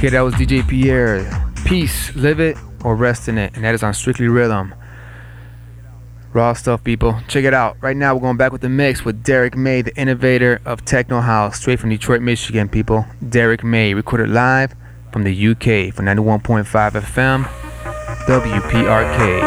Okay, that was DJ Pierre. Peace, live it or rest in it, and that is on Strictly Rhythm. Raw stuff, people. Check it out. Right now, we're going back with the mix with Derrick May, the innovator of Techno House, straight from Detroit, Michigan, people. Derrick May, recorded live from the UK for 91.5 FM, WPRK.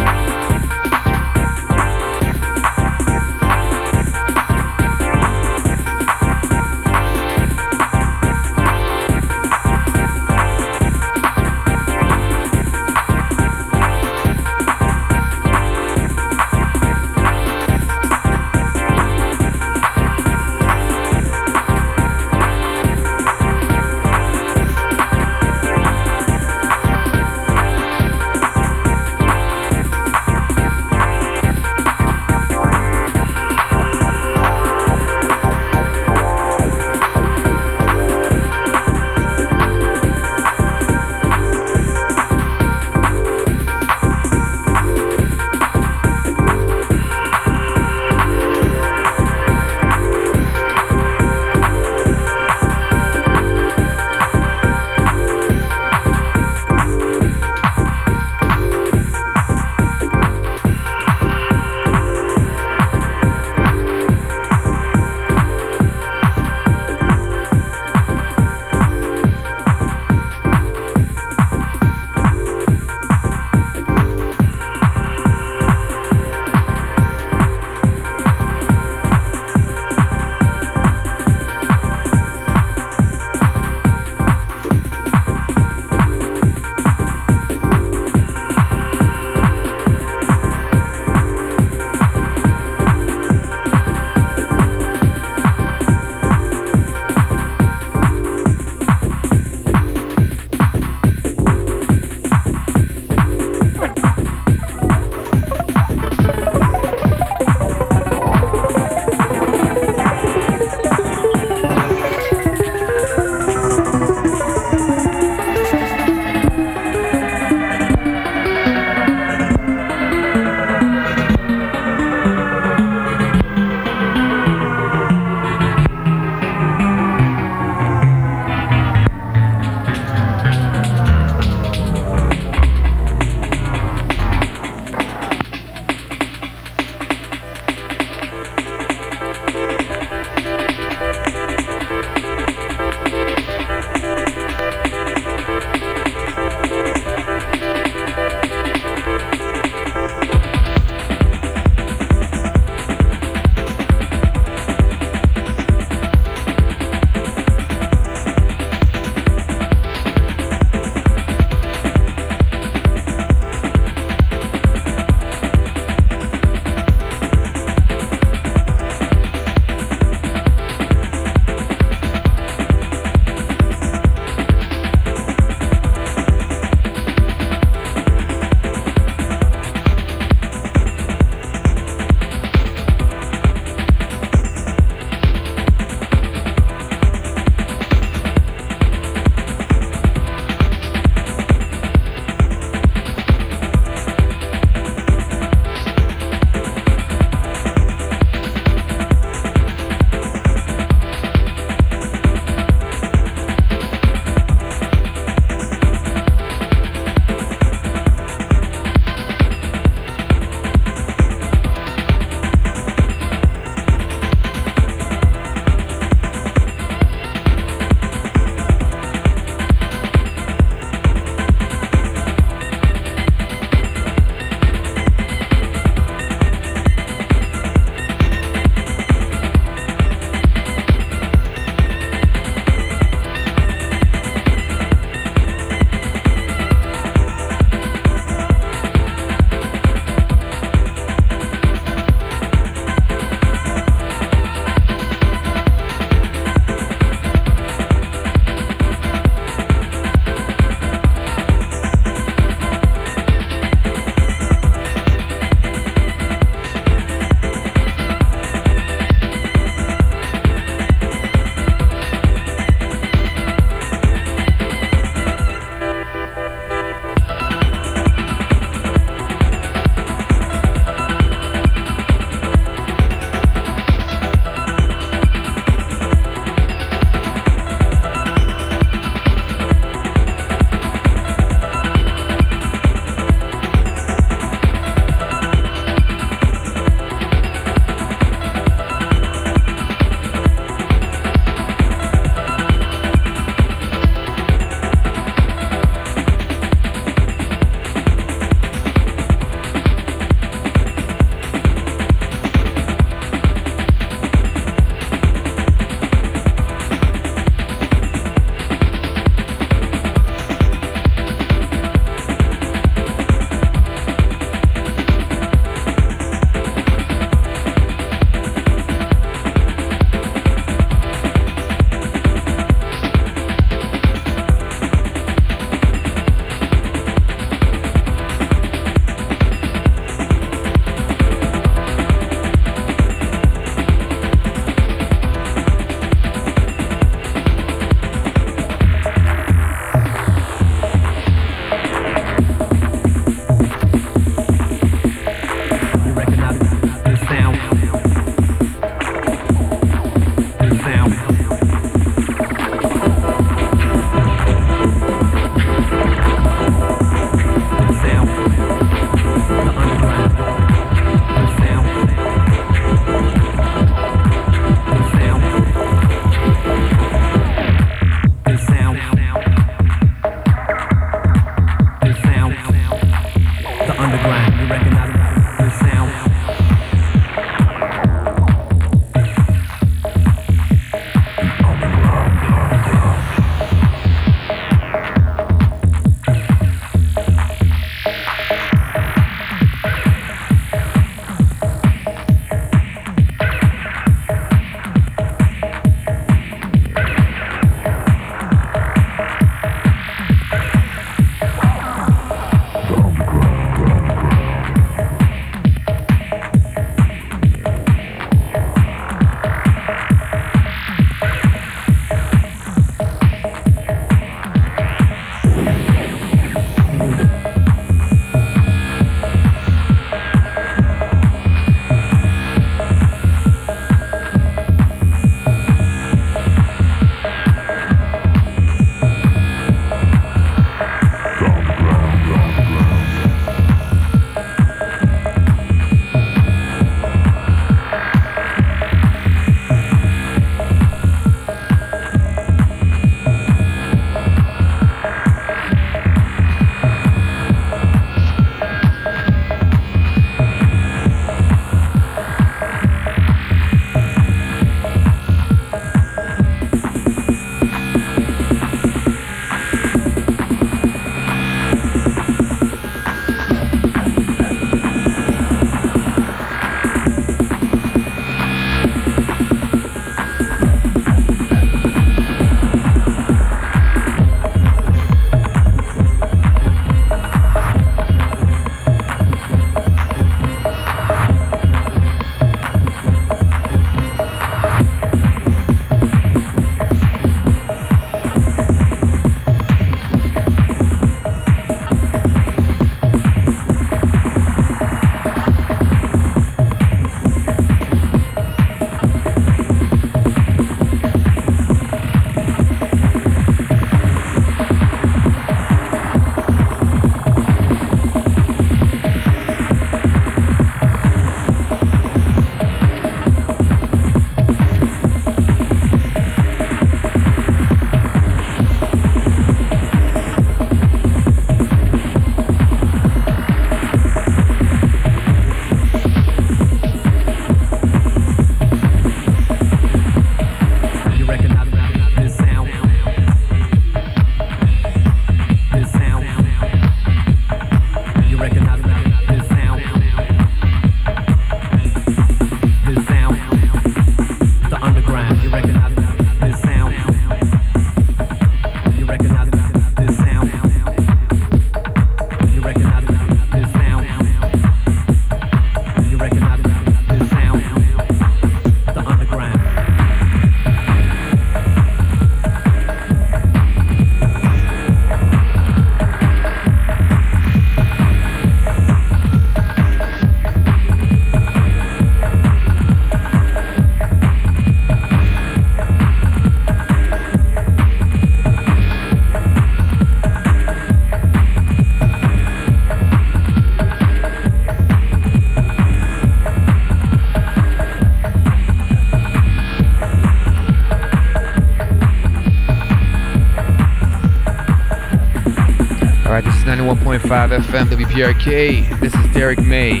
91.5 FM WPRK. This is Derrick May,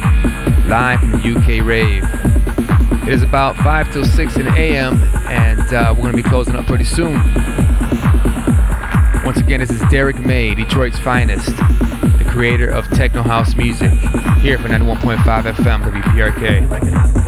live from UK Rave. It is about 5 till 6 in the AM, and uh, we're going to be closing up pretty soon. Once again, this is Derrick May, Detroit's finest, the creator of techno house music, here for 91.5 FM WPRK.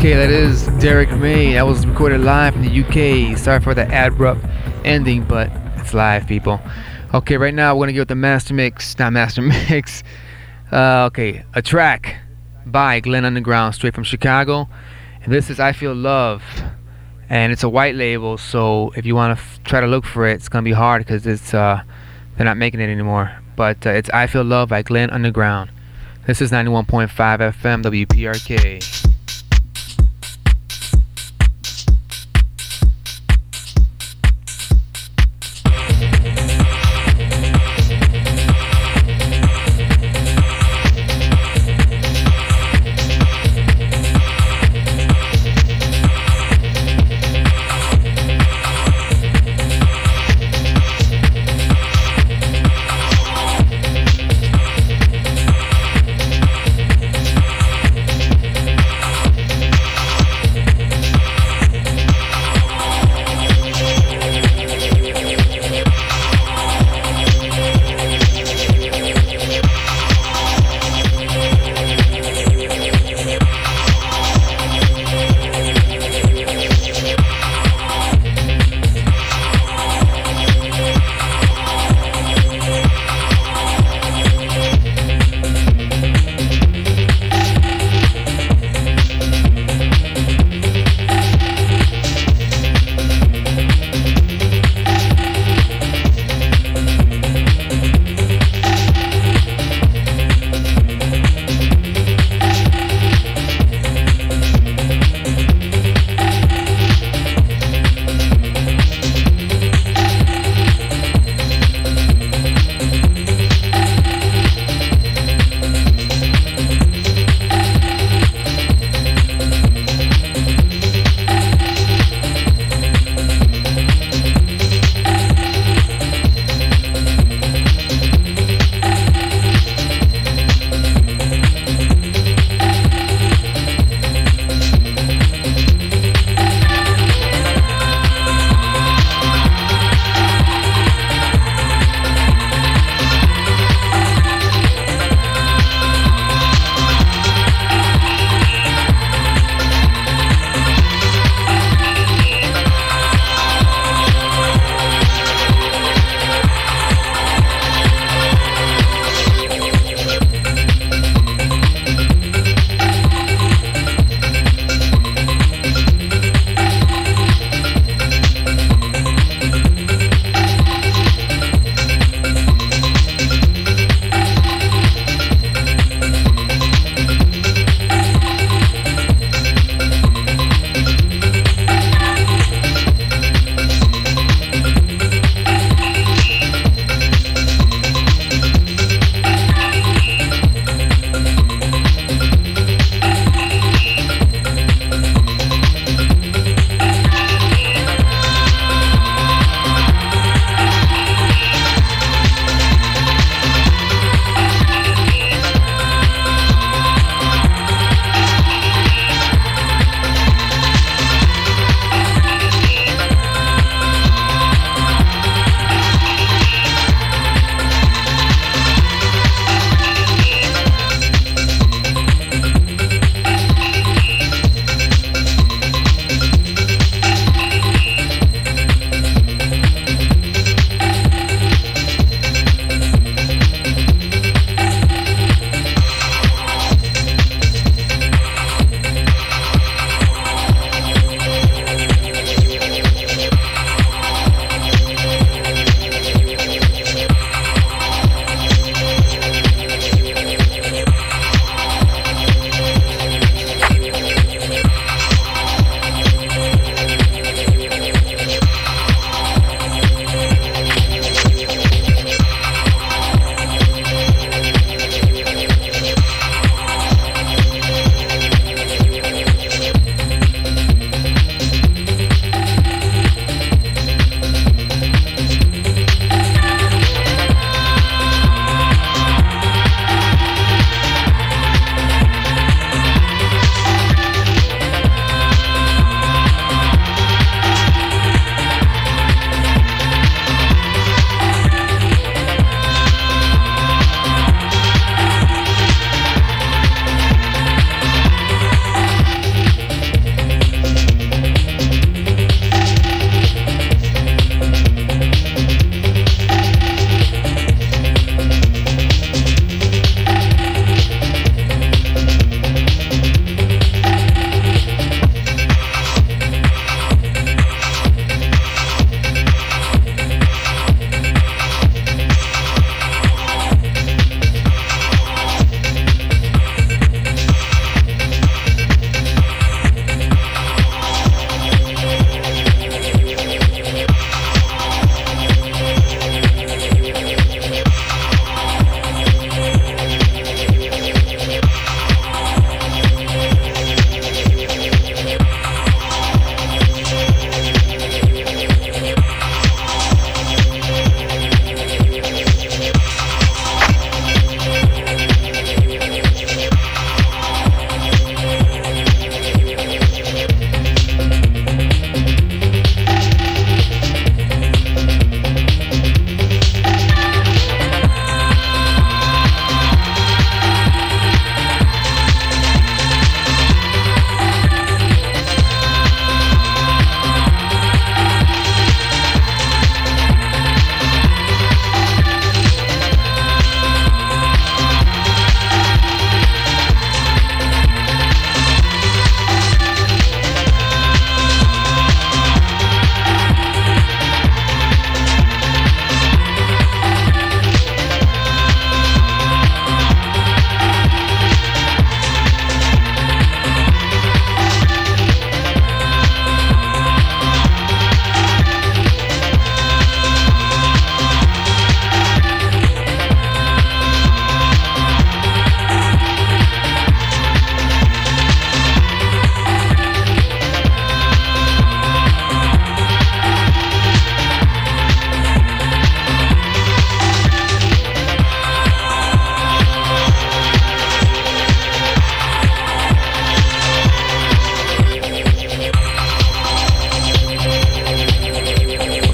Okay, that is Derrick May. That was recorded live in the UK. Sorry for the abrupt ending, but it's live, people. Okay, right now we're gonna get the master mix, not master mix. Uh, okay, a track by Glenn Underground, straight from Chicago, and this is "I Feel Love," and it's a white label. So if you want to f- try to look for it, it's gonna be hard because it's uh, they're not making it anymore. But uh, it's "I Feel Love" by Glenn Underground. This is 91.5 FM WPRK.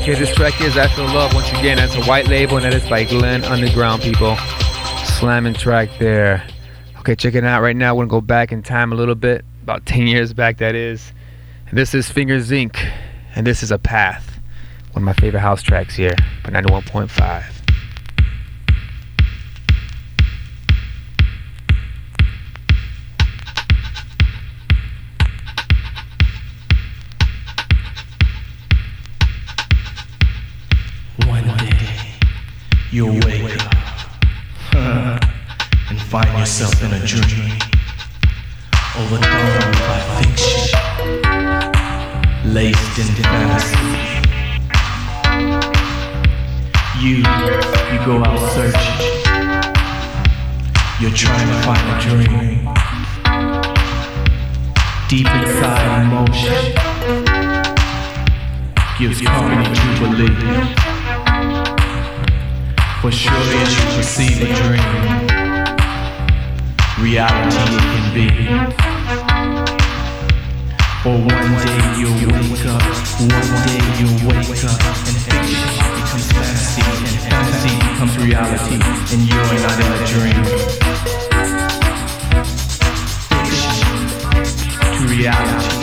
Track is Feel Love. Once again, that's a white label, and that is by Glenn Underground, people. Slamming track there. Okay, check it out right now. We're going to go back in time a little bit, about 10 years back, that is. And this is Fingers Inc., and this is A Path. One of my favorite house tracks here, by 91.5. you'll wake up uh, and find yourself in a dream overthrown by fiction, laced in fantasy. You, you go out searching. You're trying to find a dream. Deep inside emotion gives company to believe. For surely as you perceive a dream, reality it can be. Or one day you'll wake up, one day you'll wake up, and fiction becomes fantasy, and fantasy becomes reality, and you're not in a dream. Fiction to reality,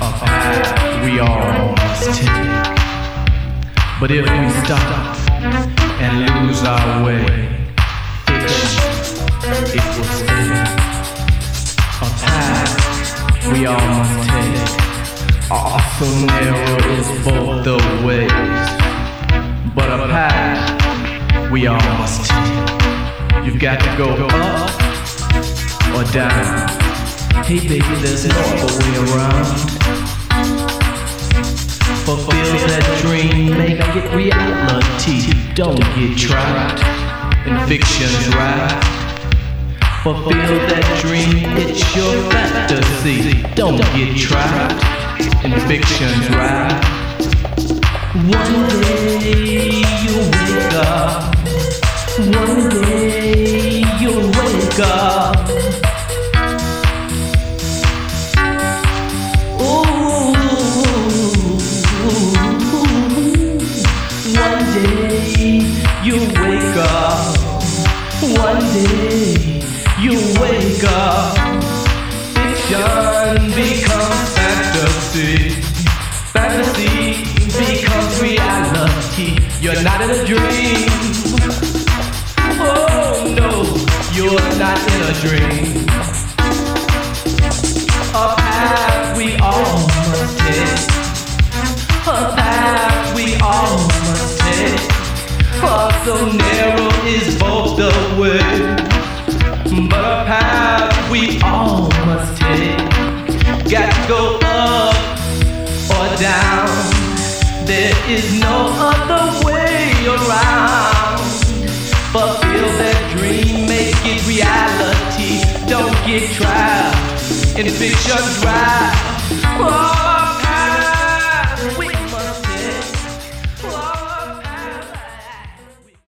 a path we all must take. But if we stop, and lose our way. It was stay. A path we all must take. Also narrow is both the ways. But a path we all must take. You've got to go up or down. Hey baby, there's no other way around fulfill that dream, make it reality. Don't get trapped in fiction's ride. Fulfill that dream, it's your fantasy. Don't get trapped in fiction's ride. One day you'll wake up. One day you'll wake up. Becomes fantasy. Fantasy becomes reality. You're not in a dream. Oh no, you're not in a dream. A path we all must take. A path we all must take. So narrow is both the way. There is no other way around. Fulfill that dream, make it reality. Don't get trapped in fiction's ride. Oh.